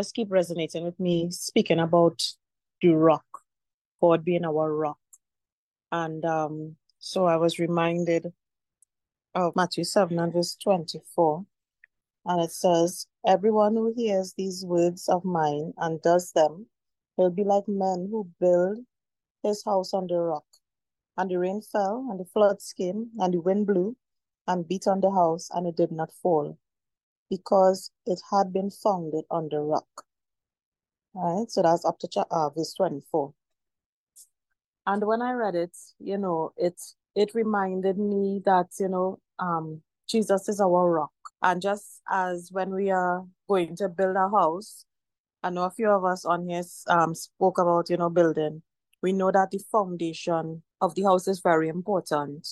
just keep resonating with me, speaking about the rock, God being our rock. And um, so I was reminded of Matthew 7 and verse 24. And it says, Everyone who hears these words of mine and does them will be like men who build his house on the rock. And the rain fell, and the floods came, and the wind blew and beat on the house, and it did not fall, because it had been founded on the rock. All right, so that's up to uh, verse 24. And when I read it, you know, it it reminded me that, you know, um, Jesus is our rock. And just as when we are going to build a house, I know a few of us on here um, spoke about, you know, building. We know that the foundation of the house is very important,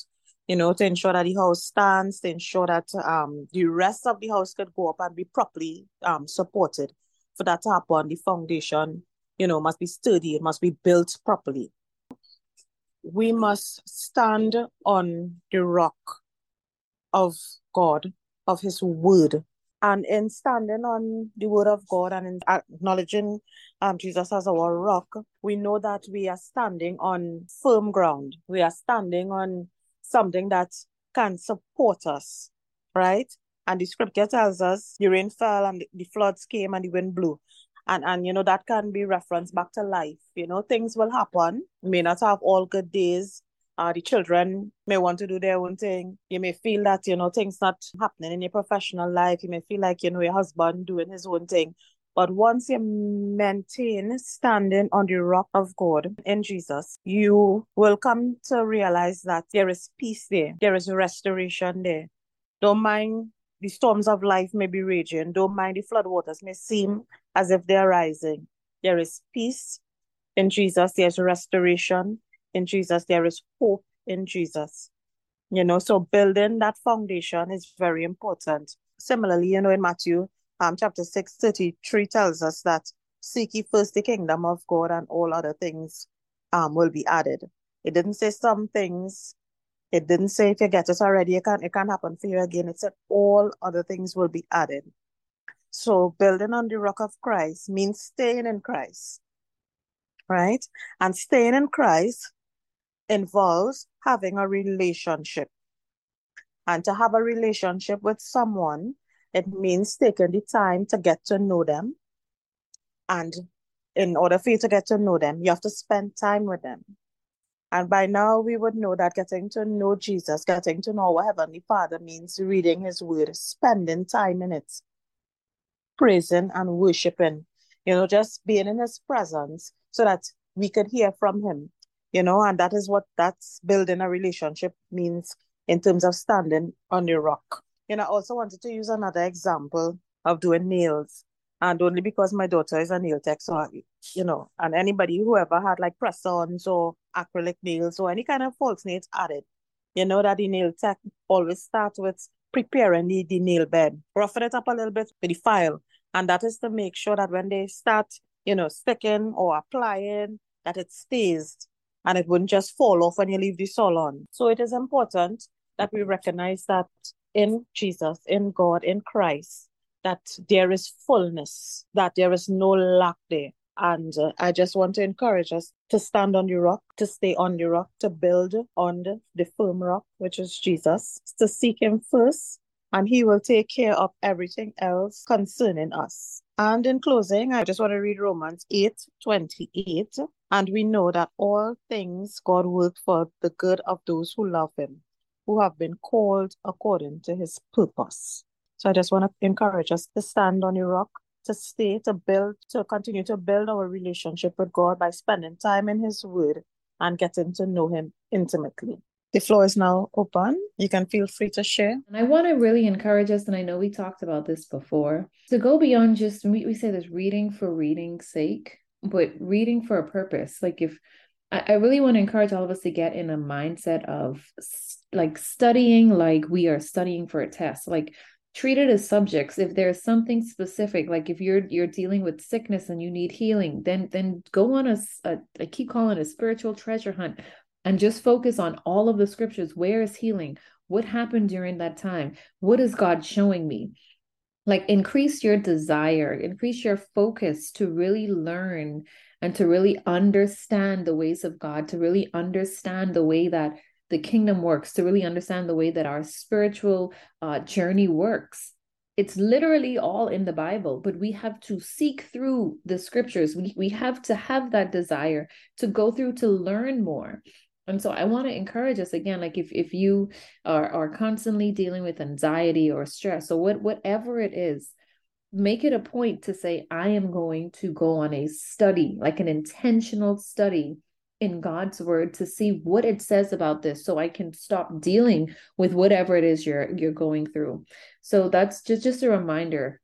you know, to ensure that the house stands, to ensure that um, the rest of the house could go up and be properly um, supported. For that to happen, the foundation, you know, must be sturdy, it must be built properly. We must stand on the rock of God, of His word. And in standing on the word of God and in acknowledging um, Jesus as our rock, we know that we are standing on firm ground. We are standing on something that can support us, right? And the scripture tells us the rain fell and the floods came and the wind blew. And, and you know, that can be referenced back to life. You know, things will happen. We may not have all good days uh, the children may want to do their own thing. You may feel that, you know, things not happening in your professional life. You may feel like, you know, your husband doing his own thing. But once you maintain standing on the rock of God in Jesus, you will come to realize that there is peace there, there is restoration there. Don't mind the storms of life may be raging, don't mind the floodwaters may seem as if they're rising. There is peace in Jesus, there's restoration, in Jesus. There is hope in Jesus. You know, so building that foundation is very important. Similarly, you know, in Matthew um, chapter 6, 33 tells us that seek ye first the kingdom of God and all other things um will be added. It didn't say some things. It didn't say if you get it already, it can't it can't happen for you again. It said all other things will be added. So building on the rock of Christ means staying in Christ. Right? And staying in Christ involves having a relationship. And to have a relationship with someone, it means taking the time to get to know them. And in order for you to get to know them, you have to spend time with them. And by now, we would know that getting to know Jesus, getting to know our Heavenly Father means reading His Word, spending time in it, praising and worshiping, you know, just being in His presence so that we could hear from Him you know, and that is what that's building a relationship means in terms of standing on the rock. Know, I also wanted to use another example of doing nails. And only because my daughter is a nail tech, so you know, and anybody who ever had like press-ons or acrylic nails or any kind of false nails added, you know that the nail tech always starts with preparing the, the nail bed, roughing it up a little bit with the file. And that is to make sure that when they start, you know, sticking or applying, that it stays and it wouldn't just fall off when you leave the salon. So it is important that we recognize that in Jesus, in God, in Christ, that there is fullness, that there is no lack there. And uh, I just want to encourage us to stand on the rock, to stay on the rock, to build on the, the firm rock, which is Jesus, to seek Him first, and He will take care of everything else concerning us. And in closing, I just want to read Romans 8 28. And we know that all things God works for the good of those who love Him, who have been called according to His purpose. So I just want to encourage us to stand on your rock, to stay, to build, to continue to build our relationship with God by spending time in His Word and getting to know Him intimately. The floor is now open. You can feel free to share. And I want to really encourage us, and I know we talked about this before, to go beyond just, we, we say this reading for reading's sake, but reading for a purpose. Like if, I, I really want to encourage all of us to get in a mindset of like studying like we are studying for a test. Like treat it as subjects if there's something specific like if you're you're dealing with sickness and you need healing then then go on a, a I keep calling a spiritual treasure hunt and just focus on all of the scriptures. Where is healing? What happened during that time? What is God showing me? like increase your desire, increase your focus to really learn and to really understand the ways of God, to really understand the way that the kingdom works, to really understand the way that our spiritual uh, journey works. It's literally all in the Bible, but we have to seek through the scriptures. We, we have to have that desire to go through to learn more. And so I want to encourage us again, like if if you are are constantly dealing with anxiety or stress or what whatever it is, make it a point to say, I am going to go on a study, like an intentional study in God's word to see what it says about this so I can stop dealing with whatever it is you're you're going through. So that's just just a reminder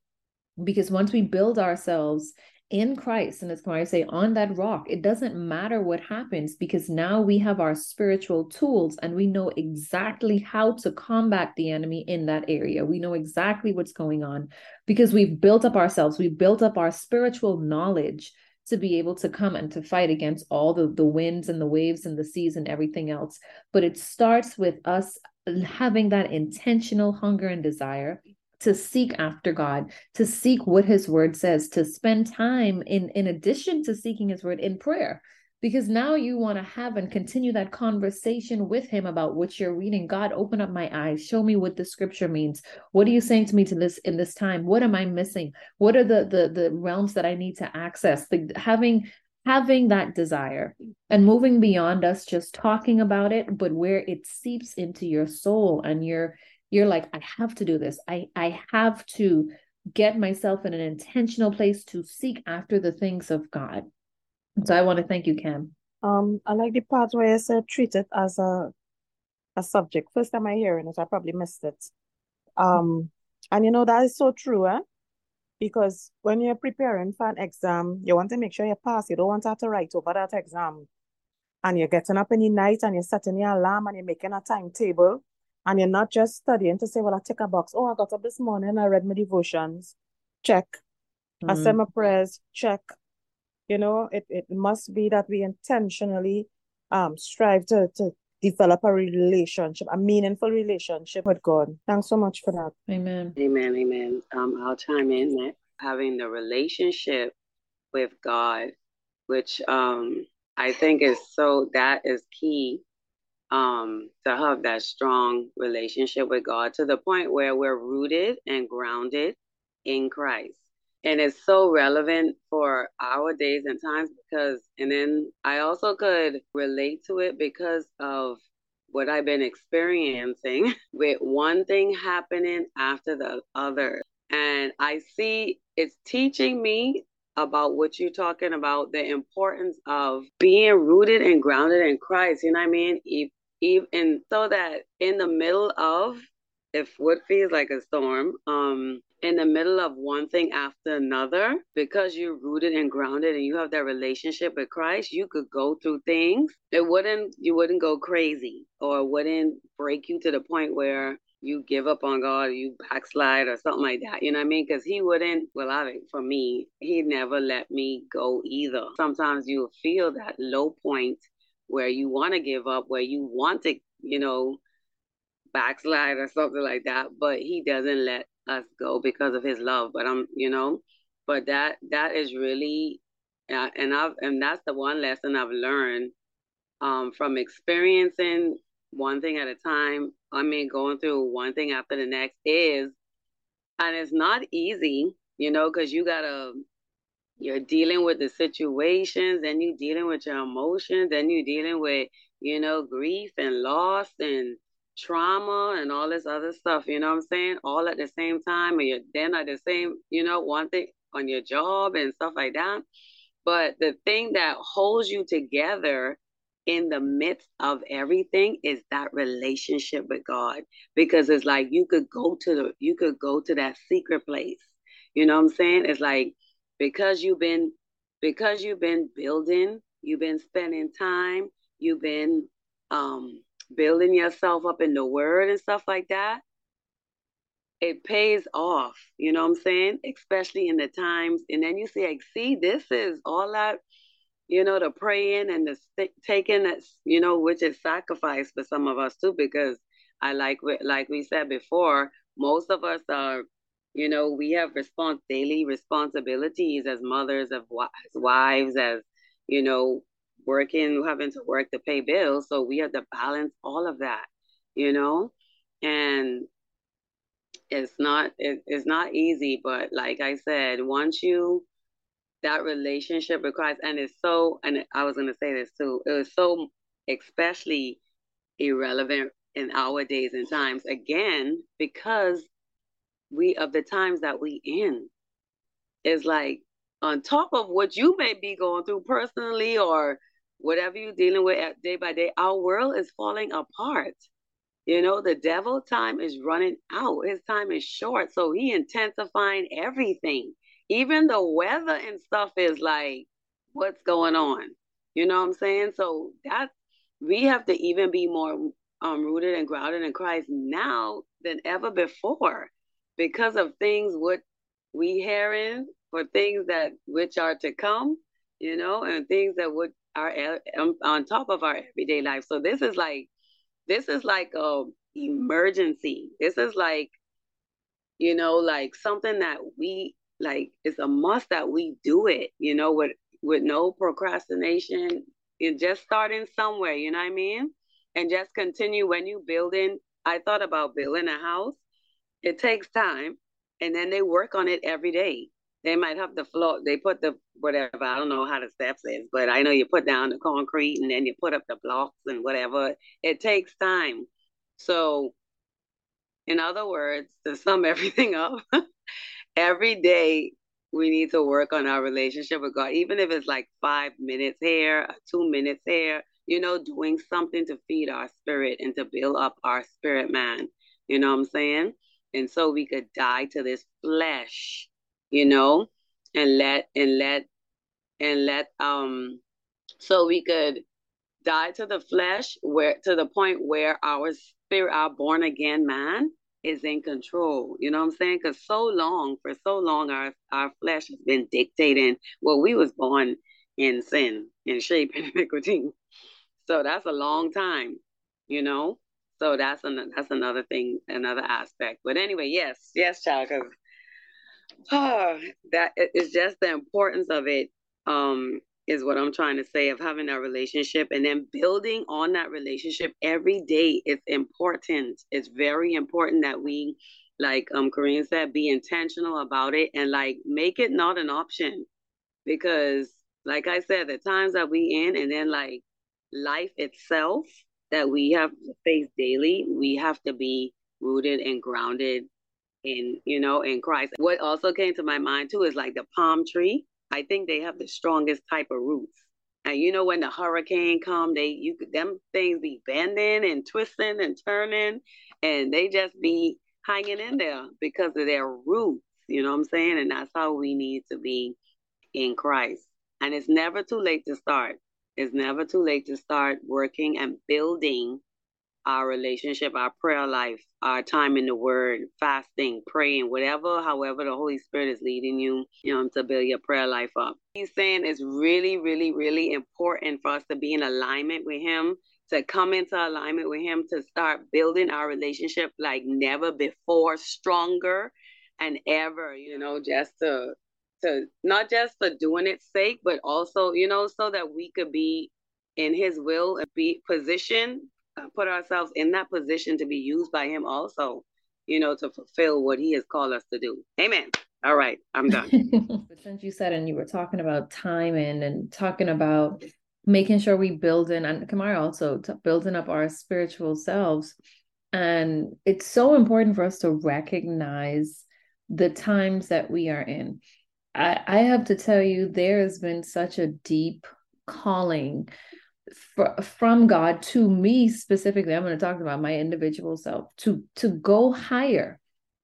because once we build ourselves in Christ, and as I say, on that rock, it doesn't matter what happens because now we have our spiritual tools and we know exactly how to combat the enemy in that area. We know exactly what's going on because we've built up ourselves, we've built up our spiritual knowledge to be able to come and to fight against all the, the winds and the waves and the seas and everything else. But it starts with us having that intentional hunger and desire to seek after God, to seek what his word says, to spend time in in addition to seeking his word in prayer. Because now you want to have and continue that conversation with him about what you're reading. God, open up my eyes. Show me what the scripture means. What are you saying to me to this in this time? What am I missing? What are the the, the realms that I need to access? The, having having that desire and moving beyond us just talking about it but where it seeps into your soul and you're you're like i have to do this i i have to get myself in an intentional place to seek after the things of god so i want to thank you cam um i like the part where you said treat it as a a subject first time i hearing it i probably missed it um and you know that is so true eh? because when you're preparing for an exam you want to make sure you pass you don't want to have to write over that exam and you're getting up in the night and you're setting your alarm and you're making a timetable and you're not just studying to say, well, I tick a box. Oh, I got up this morning, I read my devotions. Check. Mm-hmm. I said my prayers. Check. You know, it, it must be that we intentionally um strive to, to develop a relationship, a meaningful relationship with God. Thanks so much for that. Amen. Amen. Amen. Um, I'll chime in next. Having the relationship with God, which um I think is so that is key um, to have that strong relationship with God to the point where we're rooted and grounded in Christ. And it's so relevant for our days and times because, and then I also could relate to it because of what I've been experiencing with one thing happening after the other. And I see it's teaching me about what you're talking about the importance of being rooted and grounded in Christ. You know what I mean? Even so that in the middle of if what feels like a storm um in the middle of one thing after another because you're rooted and grounded and you have that relationship with christ you could go through things it wouldn't you wouldn't go crazy or wouldn't break you to the point where you give up on God, you backslide or something like that. You know what I mean? Because He wouldn't, well, I think for me, He never let me go either. Sometimes you feel that low point where you want to give up, where you want to, you know, backslide or something like that, but he doesn't let us go because of his love. But I'm, you know, but that that is really, uh, and I've and that's the one lesson I've learned um, from experiencing one thing at a time. I mean, going through one thing after the next is, and it's not easy, you know, because you gotta you're dealing with the situations and you're dealing with your emotions and you're dealing with you know grief and loss and trauma and all this other stuff you know what i'm saying? All at the same time and you're then at the same you know one thing on your job and stuff like that. But the thing that holds you together in the midst of everything is that relationship with god. Because it's like you could go to the you could go to that secret place. You know what i'm saying? It's like because you've been because you've been building, you've been spending time, you've been um building yourself up in the word and stuff like that, it pays off. You know what I'm saying? Especially in the times. And then you see, like, see, this is all that, you know, the praying and the st- taking that, you know, which is sacrifice for some of us too, because I like, like we said before, most of us are You know, we have response daily responsibilities as mothers, of as wives, as you know, working, having to work to pay bills. So we have to balance all of that, you know, and it's not it, it's not easy. But like I said, once you that relationship Christ, and it's so, and I was gonna say this too, it was so especially irrelevant in our days and times again because we of the times that we in is like on top of what you may be going through personally or whatever you're dealing with day by day our world is falling apart. You know the devil time is running out. His time is short. So he intensifying everything. Even the weather and stuff is like what's going on? You know what i'm saying? So that we have to even be more um, rooted and grounded in Christ now than ever before because of things what we hearing for things that which are to come, you know, and things that would are um, on top of our everyday life. So this is like this is like a emergency. This is like you know like something that we like it's a must that we do it, you know, with with no procrastination, and just starting somewhere, you know what I mean? And just continue when you building. I thought about building a house. It takes time, and then they work on it every day. They might have the floor. They put the whatever. I don't know how the steps is, but I know you put down the concrete and then you put up the blocks and whatever. It takes time. So, in other words, to sum everything up, every day we need to work on our relationship with God, even if it's like five minutes here, two minutes here, you know, doing something to feed our spirit and to build up our spirit man. You know what I'm saying? And so we could die to this flesh, you know, and let and let and let um so we could die to the flesh where to the point where our spirit, our born again man, is in control. You know what I'm saying? Because so long, for so long, our our flesh has been dictating. Well, we was born in sin, in shape and iniquity. So that's a long time, you know. So that's an, that's another thing, another aspect. But anyway, yes, yes, child, because oh, that is just the importance of it. Um, is what I'm trying to say of having that relationship and then building on that relationship every day. It's important. It's very important that we, like um Corinne said, be intentional about it and like make it not an option. Because like I said, the times that we in and then like life itself that we have to face daily, we have to be rooted and grounded in, you know, in Christ. What also came to my mind too is like the palm tree I think they have the strongest type of roots. And you know when the hurricane come, they you could them things be bending and twisting and turning, and they just be hanging in there because of their roots. You know what I'm saying? And that's how we need to be in Christ. And it's never too late to start. It's never too late to start working and building our relationship, our prayer life, our time in the word, fasting, praying, whatever, however the Holy Spirit is leading you, you know, to build your prayer life up. He's saying it's really, really, really important for us to be in alignment with him, to come into alignment with him, to start building our relationship like never before, stronger and ever, you know, just to to not just for doing its sake, but also, you know, so that we could be in his will and be positioned put ourselves in that position to be used by him also, you know, to fulfill what he has called us to do. Amen. All right, I'm done. but since you said and you were talking about timing and talking about making sure we build in and Kamara also building up our spiritual selves. And it's so important for us to recognize the times that we are in. I, I have to tell you, there has been such a deep calling fr- from God to me specifically, I'm going to talk about my individual self to to go higher,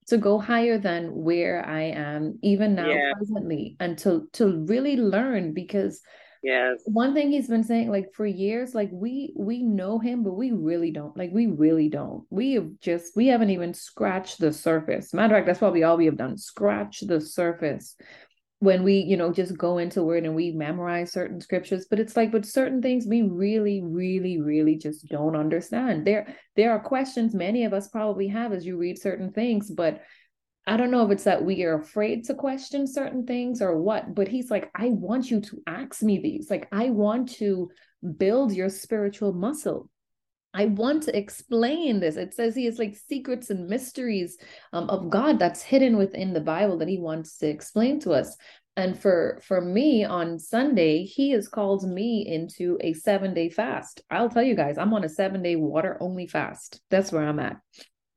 to go higher than where I am even now yeah. presently, and to to really learn because yes. one thing he's been saying like for years like we we know him but we really don't like we really don't. We have just we haven't even scratched the surface. Matter of fact that's probably all we have done scratch the surface when we you know just go into word and we memorize certain scriptures but it's like with certain things we really really really just don't understand there there are questions many of us probably have as you read certain things but I don't know if it's that we are afraid to question certain things or what, but he's like, I want you to ask me these. Like, I want to build your spiritual muscle. I want to explain this. It says he is like secrets and mysteries um, of God that's hidden within the Bible that he wants to explain to us. And for for me on Sunday, he has called me into a seven day fast. I'll tell you guys, I'm on a seven day water only fast. That's where I'm at.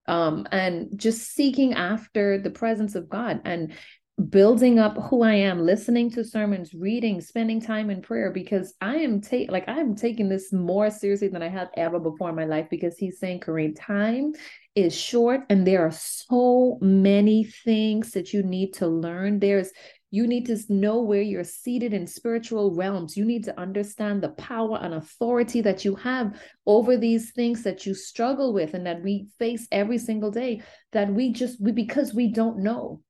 Um, and just seeking after the presence of God and building up who I am, listening to sermons, reading, spending time in prayer because I am take like I'm taking this more seriously than I have ever before in my life because he's saying, Corinne, time is short and there are so many things that you need to learn. There's you need to know where you're seated in spiritual realms. You need to understand the power and authority that you have over these things that you struggle with and that we face every single day that we just we because we don't know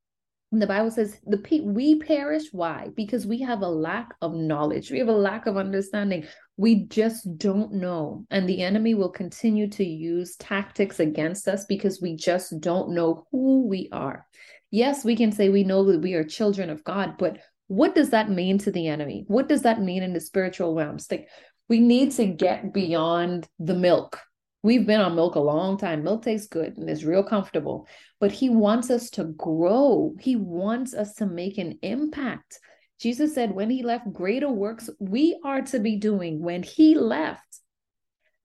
the Bible says the pe- we perish. Why? Because we have a lack of knowledge. We have a lack of understanding. We just don't know. And the enemy will continue to use tactics against us because we just don't know who we are. Yes, we can say we know that we are children of God, but what does that mean to the enemy? What does that mean in the spiritual realms? Like we need to get beyond the milk We've been on milk a long time. Milk tastes good and is real comfortable, but he wants us to grow. He wants us to make an impact. Jesus said, when he left, greater works we are to be doing when he left.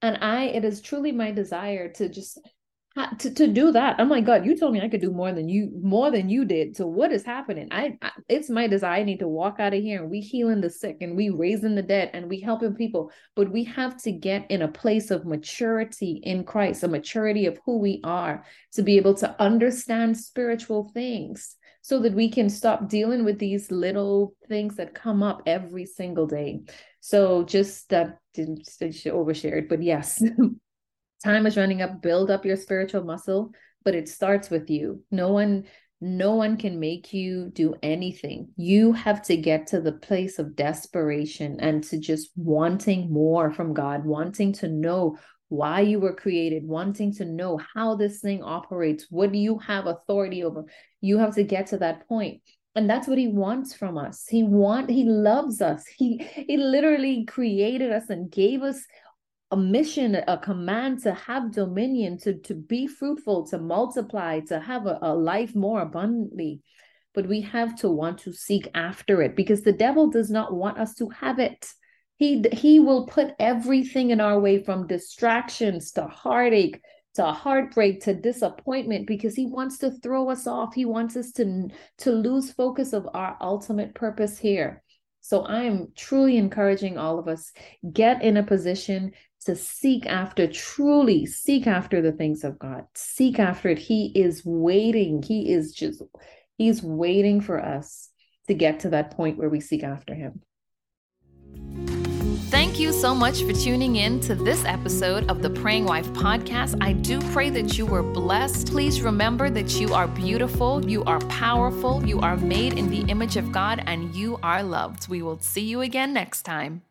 And I, it is truly my desire to just to, to do that i'm like god you told me i could do more than you more than you did. So what is happening? I, I, it's my desire i need to walk out of here and we healing the sick and we raising the dead and we helping people. But we have to get in a place of maturity in christ a maturity of who we are to be able to understand spiritual things so that we can stop dealing with these little things that come up every single day. So just that didn't overshared but yes time is running up build up your spiritual muscle but it starts with you. No one no one can make you do anything. You have to get to the place of desperation and to just wanting more from god wanting to know why you were created wanting to know how this thing operates what do you have authority over. You have to get to that point. And that's what he wants from us. He want he loves us. He he literally created us and gave us a mission, a command to have dominion, to, to be fruitful, to multiply, to have a, a life more abundantly. But we have to want to seek after it because the devil does not want us to have it. He, he will put everything in our way from distractions to heartache to heartbreak to disappointment because he wants to throw us off. He wants us to, to lose focus of our ultimate purpose here. So I'm truly encouraging all of us get in a position to seek after, truly seek after the things of God. Seek after it. He is waiting. He is just, He's waiting for us to get to that point where we seek after Him. Thank you so much for tuning in to this episode of the Praying Wife podcast. I do pray that you were blessed. Please remember that you are beautiful, you are powerful, you are made in the image of God, and you are loved. We will see you again next time.